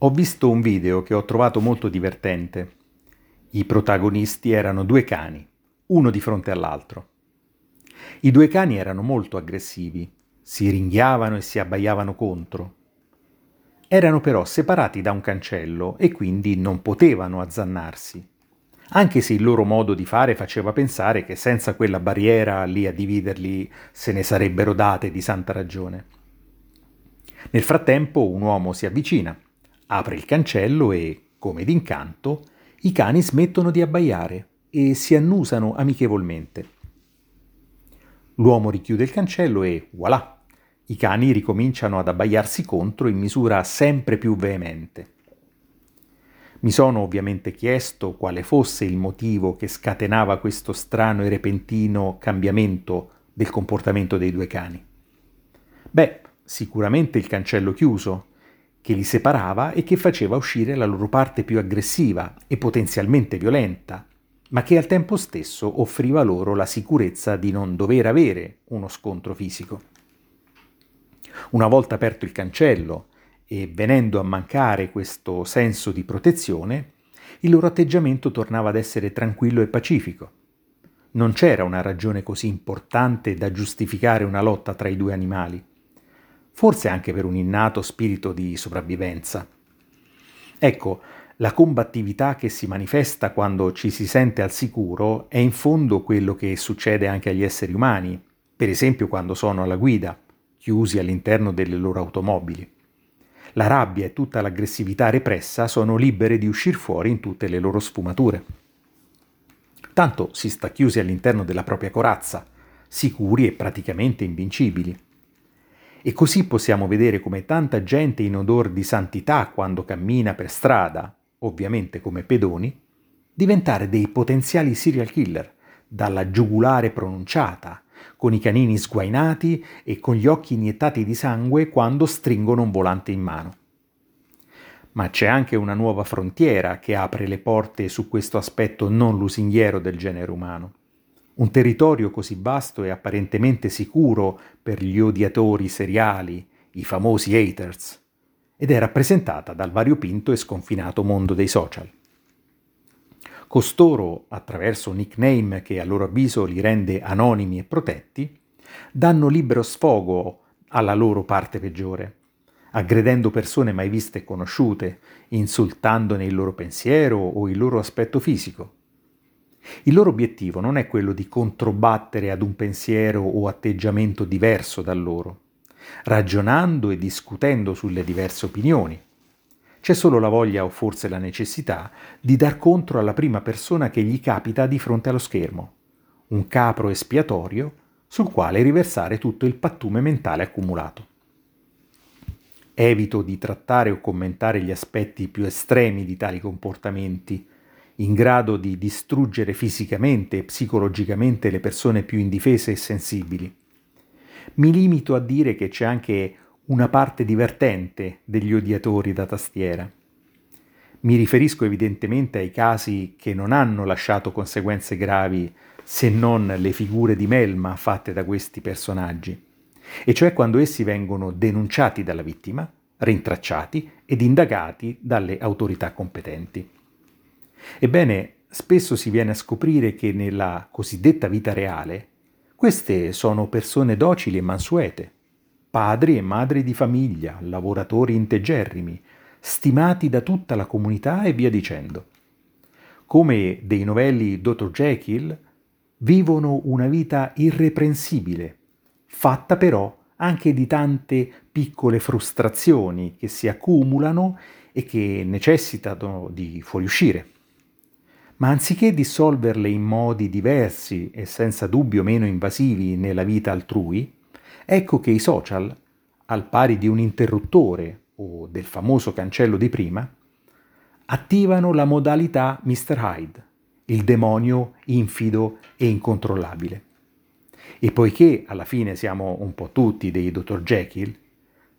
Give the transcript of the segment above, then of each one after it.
Ho visto un video che ho trovato molto divertente. I protagonisti erano due cani, uno di fronte all'altro. I due cani erano molto aggressivi, si ringhiavano e si abbaiavano contro. Erano però separati da un cancello e quindi non potevano azzannarsi, anche se il loro modo di fare faceva pensare che senza quella barriera lì a dividerli se ne sarebbero date di santa ragione. Nel frattempo un uomo si avvicina, apre il cancello e, come d'incanto, i cani smettono di abbaiare e si annusano amichevolmente. L'uomo richiude il cancello e voilà! I cani ricominciano ad abbaiarsi contro in misura sempre più veemente. Mi sono ovviamente chiesto quale fosse il motivo che scatenava questo strano e repentino cambiamento del comportamento dei due cani. Beh, sicuramente il cancello chiuso, che li separava e che faceva uscire la loro parte più aggressiva e potenzialmente violenta, ma che al tempo stesso offriva loro la sicurezza di non dover avere uno scontro fisico. Una volta aperto il cancello e venendo a mancare questo senso di protezione, il loro atteggiamento tornava ad essere tranquillo e pacifico. Non c'era una ragione così importante da giustificare una lotta tra i due animali forse anche per un innato spirito di sopravvivenza. Ecco, la combattività che si manifesta quando ci si sente al sicuro è in fondo quello che succede anche agli esseri umani, per esempio quando sono alla guida, chiusi all'interno delle loro automobili. La rabbia e tutta l'aggressività repressa sono libere di uscire fuori in tutte le loro sfumature. Tanto si sta chiusi all'interno della propria corazza, sicuri e praticamente invincibili. E così possiamo vedere come tanta gente in odor di santità quando cammina per strada, ovviamente come pedoni, diventare dei potenziali serial killer, dalla giugulare pronunciata, con i canini sguainati e con gli occhi iniettati di sangue quando stringono un volante in mano. Ma c'è anche una nuova frontiera che apre le porte su questo aspetto non lusinghiero del genere umano un territorio così vasto e apparentemente sicuro per gli odiatori seriali, i famosi haters, ed è rappresentata dal variopinto e sconfinato mondo dei social. Costoro, attraverso un nickname che a loro avviso li rende anonimi e protetti, danno libero sfogo alla loro parte peggiore, aggredendo persone mai viste e conosciute, insultandone il loro pensiero o il loro aspetto fisico, il loro obiettivo non è quello di controbattere ad un pensiero o atteggiamento diverso da loro, ragionando e discutendo sulle diverse opinioni. C'è solo la voglia o forse la necessità di dar contro alla prima persona che gli capita di fronte allo schermo, un capro espiatorio sul quale riversare tutto il pattume mentale accumulato. Evito di trattare o commentare gli aspetti più estremi di tali comportamenti, in grado di distruggere fisicamente e psicologicamente le persone più indifese e sensibili. Mi limito a dire che c'è anche una parte divertente degli odiatori da tastiera. Mi riferisco evidentemente ai casi che non hanno lasciato conseguenze gravi se non le figure di melma fatte da questi personaggi, e cioè quando essi vengono denunciati dalla vittima, rintracciati ed indagati dalle autorità competenti. Ebbene, spesso si viene a scoprire che nella cosiddetta vita reale queste sono persone docili e mansuete, padri e madri di famiglia, lavoratori integerrimi, stimati da tutta la comunità e via dicendo. Come dei novelli Dr. Jekyll, vivono una vita irreprensibile, fatta però anche di tante piccole frustrazioni che si accumulano e che necessitano di fuoriuscire ma anziché dissolverle in modi diversi e senza dubbio meno invasivi nella vita altrui, ecco che i social, al pari di un interruttore o del famoso cancello di prima, attivano la modalità Mr. Hyde, il demonio infido e incontrollabile. E poiché alla fine siamo un po' tutti dei Dr. Jekyll,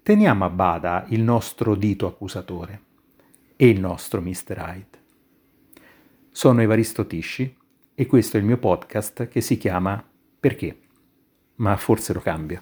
teniamo a bada il nostro dito accusatore e il nostro Mr. Hyde. Sono Evaristo Tisci e questo è il mio podcast che si chiama Perché? Ma forse lo cambio.